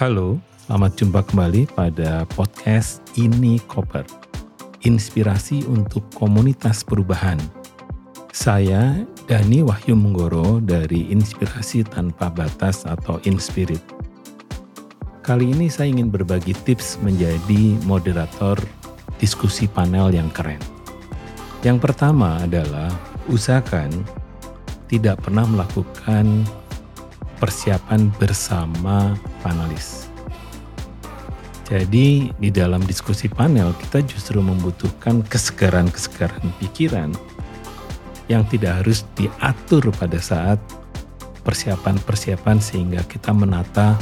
Halo, selamat jumpa kembali pada podcast Ini Koper. Inspirasi untuk komunitas perubahan. Saya Dani Wahyu Menggoro dari Inspirasi Tanpa Batas atau Inspirit. Kali ini saya ingin berbagi tips menjadi moderator diskusi panel yang keren. Yang pertama adalah usahakan tidak pernah melakukan persiapan bersama panelis. Jadi di dalam diskusi panel kita justru membutuhkan kesegaran-kesegaran pikiran yang tidak harus diatur pada saat persiapan-persiapan sehingga kita menata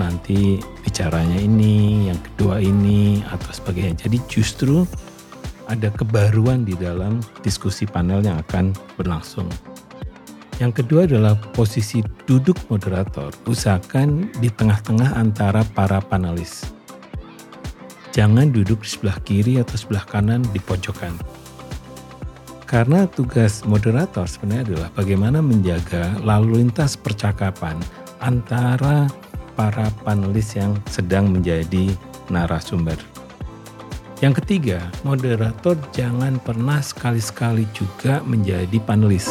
nanti bicaranya ini, yang kedua ini atau sebagainya. Jadi justru ada kebaruan di dalam diskusi panel yang akan berlangsung. Yang kedua adalah posisi duduk moderator. Usahakan di tengah-tengah antara para panelis. Jangan duduk di sebelah kiri atau sebelah kanan di pojokan. Karena tugas moderator sebenarnya adalah bagaimana menjaga lalu lintas percakapan antara para panelis yang sedang menjadi narasumber. Yang ketiga, moderator jangan pernah sekali-sekali juga menjadi panelis.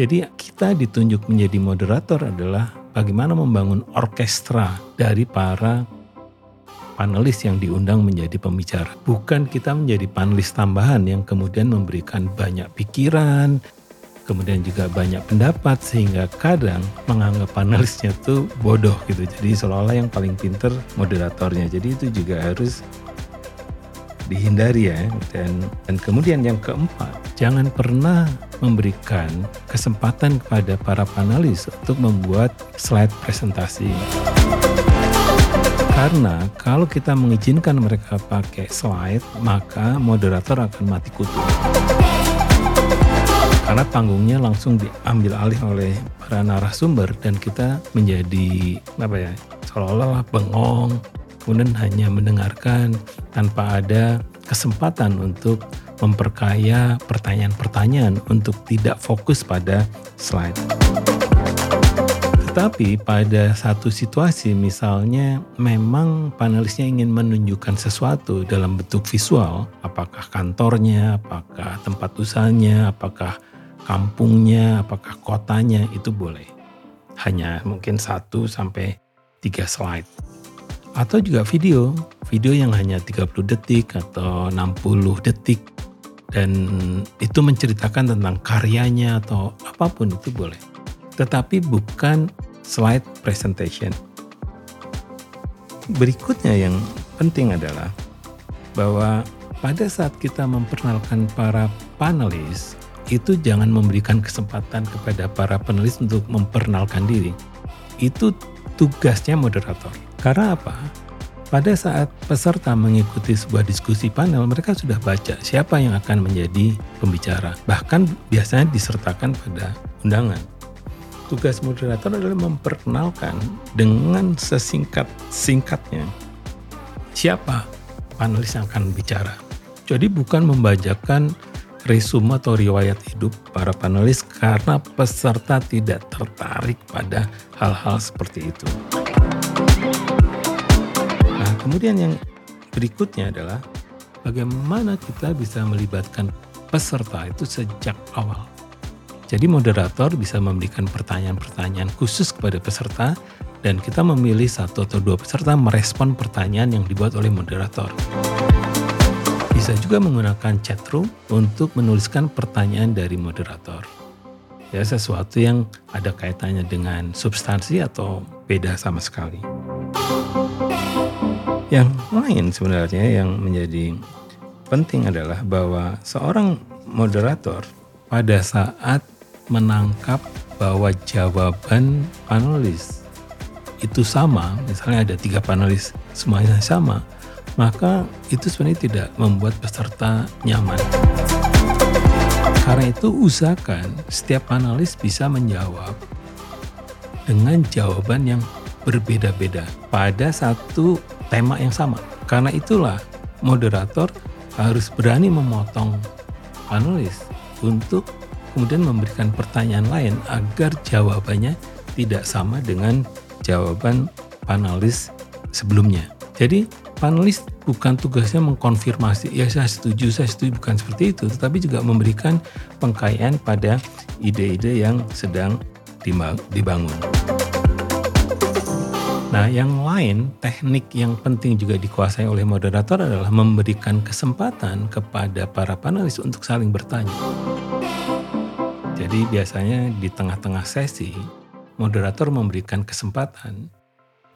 Jadi kita ditunjuk menjadi moderator adalah bagaimana membangun orkestra dari para panelis yang diundang menjadi pembicara. Bukan kita menjadi panelis tambahan yang kemudian memberikan banyak pikiran, kemudian juga banyak pendapat sehingga kadang menganggap panelisnya tuh bodoh gitu. Jadi seolah-olah yang paling pinter moderatornya. Jadi itu juga harus dihindari ya. Dan dan kemudian yang keempat, jangan pernah memberikan kesempatan kepada para panelis untuk membuat slide presentasi. Karena kalau kita mengizinkan mereka pakai slide, maka moderator akan mati kutu. Karena panggungnya langsung diambil alih oleh para narasumber dan kita menjadi apa ya seolah-olah bengong, kemudian hanya mendengarkan tanpa ada kesempatan untuk memperkaya pertanyaan-pertanyaan untuk tidak fokus pada slide. Tetapi pada satu situasi misalnya memang panelisnya ingin menunjukkan sesuatu dalam bentuk visual, apakah kantornya, apakah tempat usahanya, apakah kampungnya, apakah kotanya, itu boleh. Hanya mungkin satu sampai tiga slide. Atau juga video, video yang hanya 30 detik atau 60 detik dan itu menceritakan tentang karyanya atau apa pun itu boleh. Tetapi bukan slide presentation. Berikutnya yang penting adalah bahwa pada saat kita memperkenalkan para panelis, itu jangan memberikan kesempatan kepada para panelis untuk memperkenalkan diri. Itu tugasnya moderator. Karena apa? Pada saat peserta mengikuti sebuah diskusi panel, mereka sudah baca siapa yang akan menjadi pembicara. Bahkan biasanya disertakan pada undangan. Tugas moderator adalah memperkenalkan dengan sesingkat-singkatnya siapa panelis yang akan bicara. Jadi bukan membacakan resume atau riwayat hidup para panelis karena peserta tidak tertarik pada hal-hal seperti itu. Kemudian yang berikutnya adalah bagaimana kita bisa melibatkan peserta itu sejak awal. Jadi moderator bisa memberikan pertanyaan-pertanyaan khusus kepada peserta dan kita memilih satu atau dua peserta merespon pertanyaan yang dibuat oleh moderator. Bisa juga menggunakan chat room untuk menuliskan pertanyaan dari moderator. Ya sesuatu yang ada kaitannya dengan substansi atau beda sama sekali. Yang lain sebenarnya yang menjadi penting adalah bahwa seorang moderator pada saat menangkap bahwa jawaban panelis itu sama, misalnya ada tiga panelis semuanya sama, maka itu sebenarnya tidak membuat peserta nyaman. Karena itu usahakan setiap panelis bisa menjawab dengan jawaban yang berbeda-beda pada satu tema yang sama. Karena itulah moderator harus berani memotong panelis untuk kemudian memberikan pertanyaan lain agar jawabannya tidak sama dengan jawaban panelis sebelumnya. Jadi panelis bukan tugasnya mengkonfirmasi, ya saya setuju, saya setuju, bukan seperti itu, tetapi juga memberikan pengkayaan pada ide-ide yang sedang dibangun. Nah, yang lain, teknik yang penting juga dikuasai oleh moderator adalah memberikan kesempatan kepada para panelis untuk saling bertanya. Jadi biasanya di tengah-tengah sesi, moderator memberikan kesempatan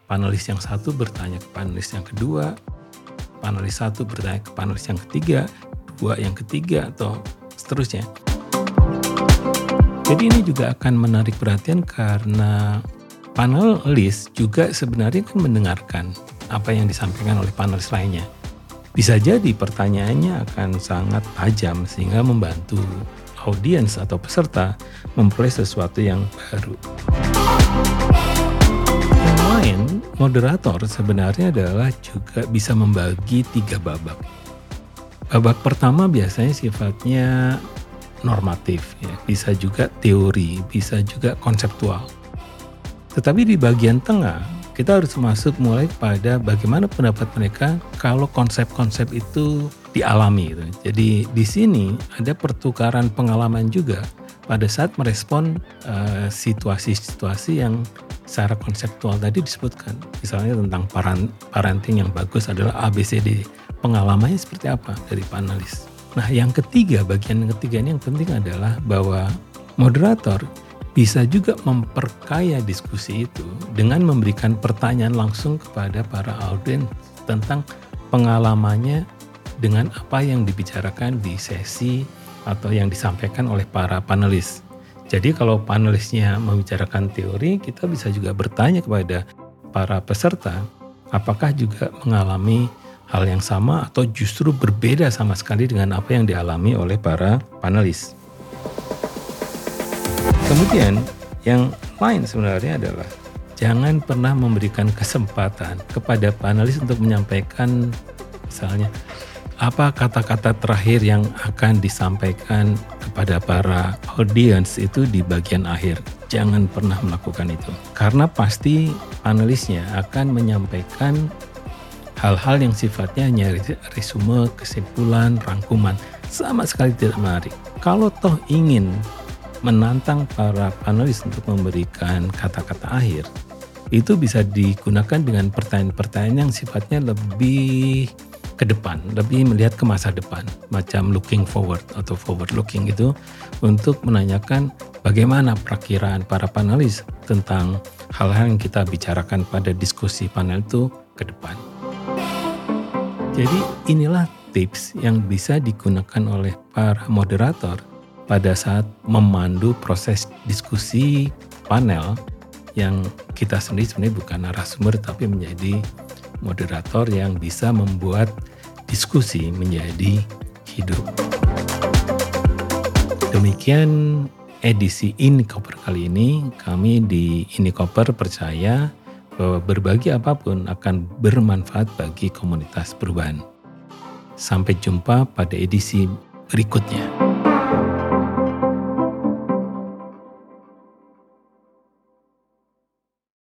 panelis yang satu bertanya ke panelis yang kedua, panelis satu bertanya ke panelis yang ketiga, dua yang ketiga, atau seterusnya. Jadi ini juga akan menarik perhatian karena panelis juga sebenarnya kan mendengarkan apa yang disampaikan oleh panelis lainnya. Bisa jadi pertanyaannya akan sangat tajam sehingga membantu audiens atau peserta memperoleh sesuatu yang baru. Moderator sebenarnya adalah juga bisa membagi tiga babak. Babak pertama biasanya sifatnya normatif, ya. bisa juga teori, bisa juga konseptual. Tetapi di bagian tengah, kita harus masuk mulai pada bagaimana pendapat mereka kalau konsep-konsep itu dialami. Gitu. Jadi di sini ada pertukaran pengalaman juga pada saat merespon uh, situasi-situasi yang secara konseptual tadi disebutkan. Misalnya tentang parenting yang bagus adalah ABCD. Pengalamannya seperti apa dari panelis. Nah yang ketiga, bagian ketiga ini yang penting adalah bahwa moderator bisa juga memperkaya diskusi itu dengan memberikan pertanyaan langsung kepada para audiens tentang pengalamannya dengan apa yang dibicarakan di sesi atau yang disampaikan oleh para panelis. Jadi kalau panelisnya membicarakan teori, kita bisa juga bertanya kepada para peserta apakah juga mengalami hal yang sama atau justru berbeda sama sekali dengan apa yang dialami oleh para panelis. Kemudian yang lain sebenarnya adalah jangan pernah memberikan kesempatan kepada panelis untuk menyampaikan misalnya apa kata-kata terakhir yang akan disampaikan kepada para audiens itu di bagian akhir. Jangan pernah melakukan itu. Karena pasti panelisnya akan menyampaikan hal-hal yang sifatnya hanya resume, kesimpulan, rangkuman. Sama sekali tidak menarik. Kalau toh ingin menantang para panelis untuk memberikan kata-kata akhir, itu bisa digunakan dengan pertanyaan-pertanyaan yang sifatnya lebih ke depan, lebih melihat ke masa depan, macam looking forward atau forward looking itu untuk menanyakan bagaimana perakiraan para panelis tentang hal-hal yang kita bicarakan pada diskusi panel itu ke depan. Jadi inilah tips yang bisa digunakan oleh para moderator pada saat memandu proses diskusi panel yang kita sendiri sebenarnya bukan narasumber tapi menjadi moderator yang bisa membuat diskusi menjadi hidup. Demikian edisi Inikoper kali ini. Kami di Inikoper percaya bahwa berbagi apa pun akan bermanfaat bagi komunitas perubahan. Sampai jumpa pada edisi berikutnya.